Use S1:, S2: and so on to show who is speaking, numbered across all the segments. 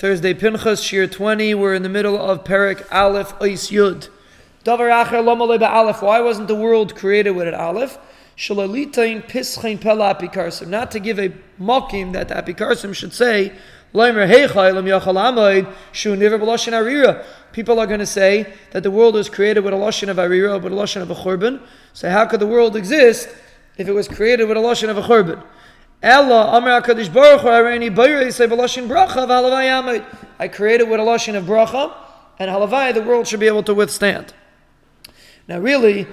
S1: Thursday Pinchas, Shir 20. We're in the middle of Perik Aleph Ois Yud. Davar Acher Lama Leba Aleph. Why wasn't the world created with an Aleph? Shalalitain Pischein Pela Apikarsim. Not to give a mocking that the Apikarsim should say, Leimer Heichailam Yachal Amoid Shu Niver B'Loshin Arira. People are going to say that the world was created with a Loshin of Arira, but a Loshin of a Churban. So how could the world exist if it was created with a Loshin of a Churban? Ella Amar Hakadosh Baruch Hu Areini Bayre say B'Loshin Bracha V'Halavai Amoid. I created with a Loshin of Bracha, and Halavai the world should be able to withstand. Now, really,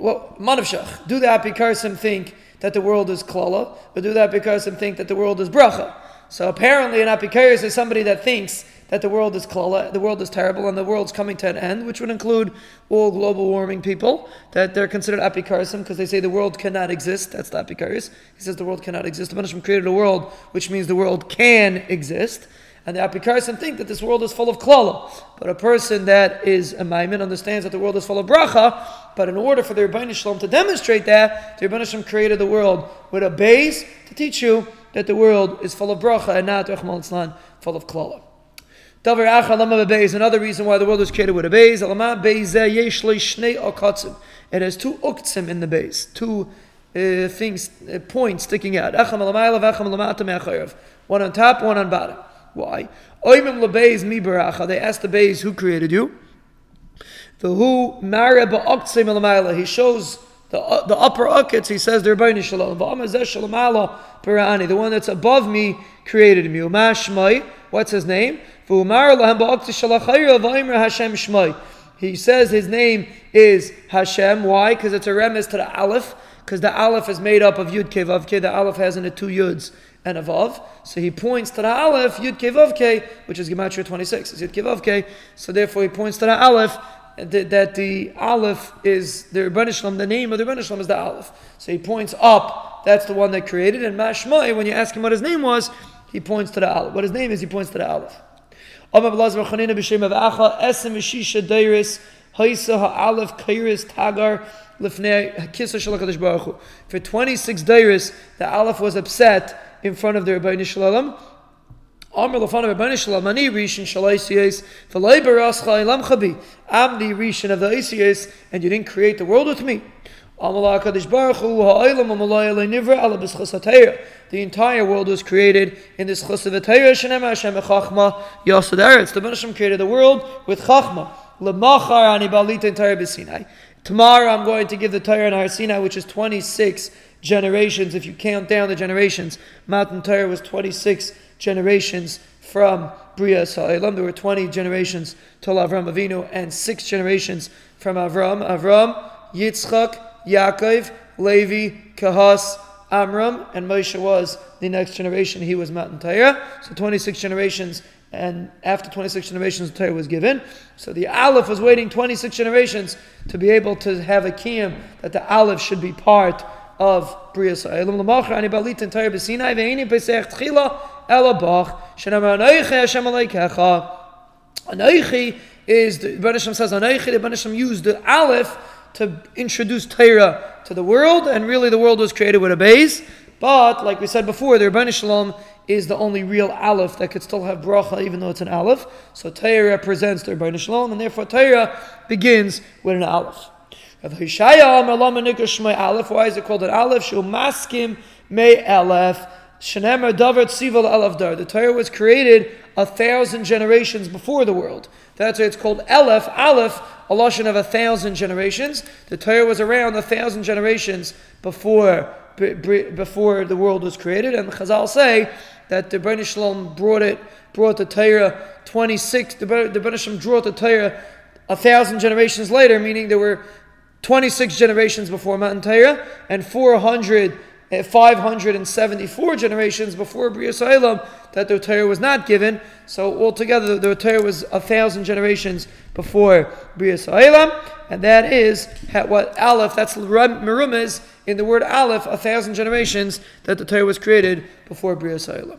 S1: well, Manavshach, do because some think that the world is klala, or do because some think that the world is bracha. So apparently, an apikaris is somebody that thinks that the world is klala, the world is terrible, and the world's coming to an end, which would include all global warming people, that they're considered apikarisim because they say the world cannot exist. That's the apikaris. He says the world cannot exist. The Banishim created a world which means the world can exist. And the Apikarsim think that this world is full of klala. But a person that is a maimin understands that the world is full of bracha. But in order for the Ribono Shel Olam to demonstrate that, the Ribono Shel Olam created the world with a base to teach you that the world is full of bracha and not full of klala. Another reason why the world was created with a base. It has two uktzim in the base, two uh, things, uh, points sticking out. One on top, one on bottom. Why? They asked the beis who created you. The who mara ba'oktzim. He shows the, uh, the upper uckets, he says, the one that's above me created me. Umashmai, what's his name? He says his name is Hashem. Why? Because it's a remes to the Aleph. Because the Aleph is made up of Yud Ke Vav. The Aleph has in it two Yuds and a Vav. So he points to the Aleph, Yud Ke Vav which is Gematria 26. It's Yud Ke. So therefore he points to the Aleph that the Aleph is the Rebbeinu the name of the Rebbeinu is the Aleph. So he points up, that's the one that created, and Mashmai, when you ask him what his name was, he points to the Aleph. What his name is, he points to the Aleph. For 26 dairis, the Aleph was upset in front of the Ribono Shel Olam. Amr lafana Ribono Shel Olam, ani rishon shalaisiyes, v'loi barascha ilam chabi. I'm the rishon of the Isiyes, and you didn't create the world with me. The entire world was created in this chus of Hashem. The Banashim created the world with Chachma. Lemachar ani entire b'Sinai. Tomorrow I'm going to give the Torah in Har Sinai, which is 26 generations. If you count down the generations, Matan Torah was 26 generations from Bria Sa'ilam. There were 20 generations till Avram Avinu and six generations from Avram. Avram, Yitzchak, Yaakov, Levi, Kahas, Amram, and Moshe was the next generation. He was Matan Torah. So 26 generations, and after 26 generations, the was given. So the Aleph was waiting 26 generations to be able to have a kiyam that the Aleph should be part of Bria Sa'ilam. L'machar ani balit in Torah b'Sinai ve'ini pesach tchila elabach shenamar anoiche Hashem aleikecha. Anoiche is, the Banisham says anoiche, the Banisham used the Aleph to introduce Torah to the world, and really the world was created with a base. But, like we said before, the Ribono Shel Olam is the only real Aleph that could still have bracha, even though it's an Aleph. So Torah represents the Ribono Shel Olam, and therefore Torah begins with an Aleph. Why is it called an Aleph? Shul maskim me Aleph. Shenemer davar tzival Aleph dar. The Torah was created a thousand generations before the world. That's why it's called Aleph. Aleph, a lashon of a thousand generations. The Torah was around a thousand generations before before the world was created, and Chazal say that the Ribono Shel Olam brought it, brought the Torah twenty six. The Ribono Shel Olam brought the Torah a thousand generations later, meaning there were 26 generations before Matan Torah and 400, uh, Eh, 574 generations before Bria Sa'ilam that the Torah was not given. So altogether, the Torah was a thousand generations before Bria Sa'ilam, and that is what Aleph, that's Merum is in the word Aleph, a thousand generations that the Torah was created before Bria Sa'ilam.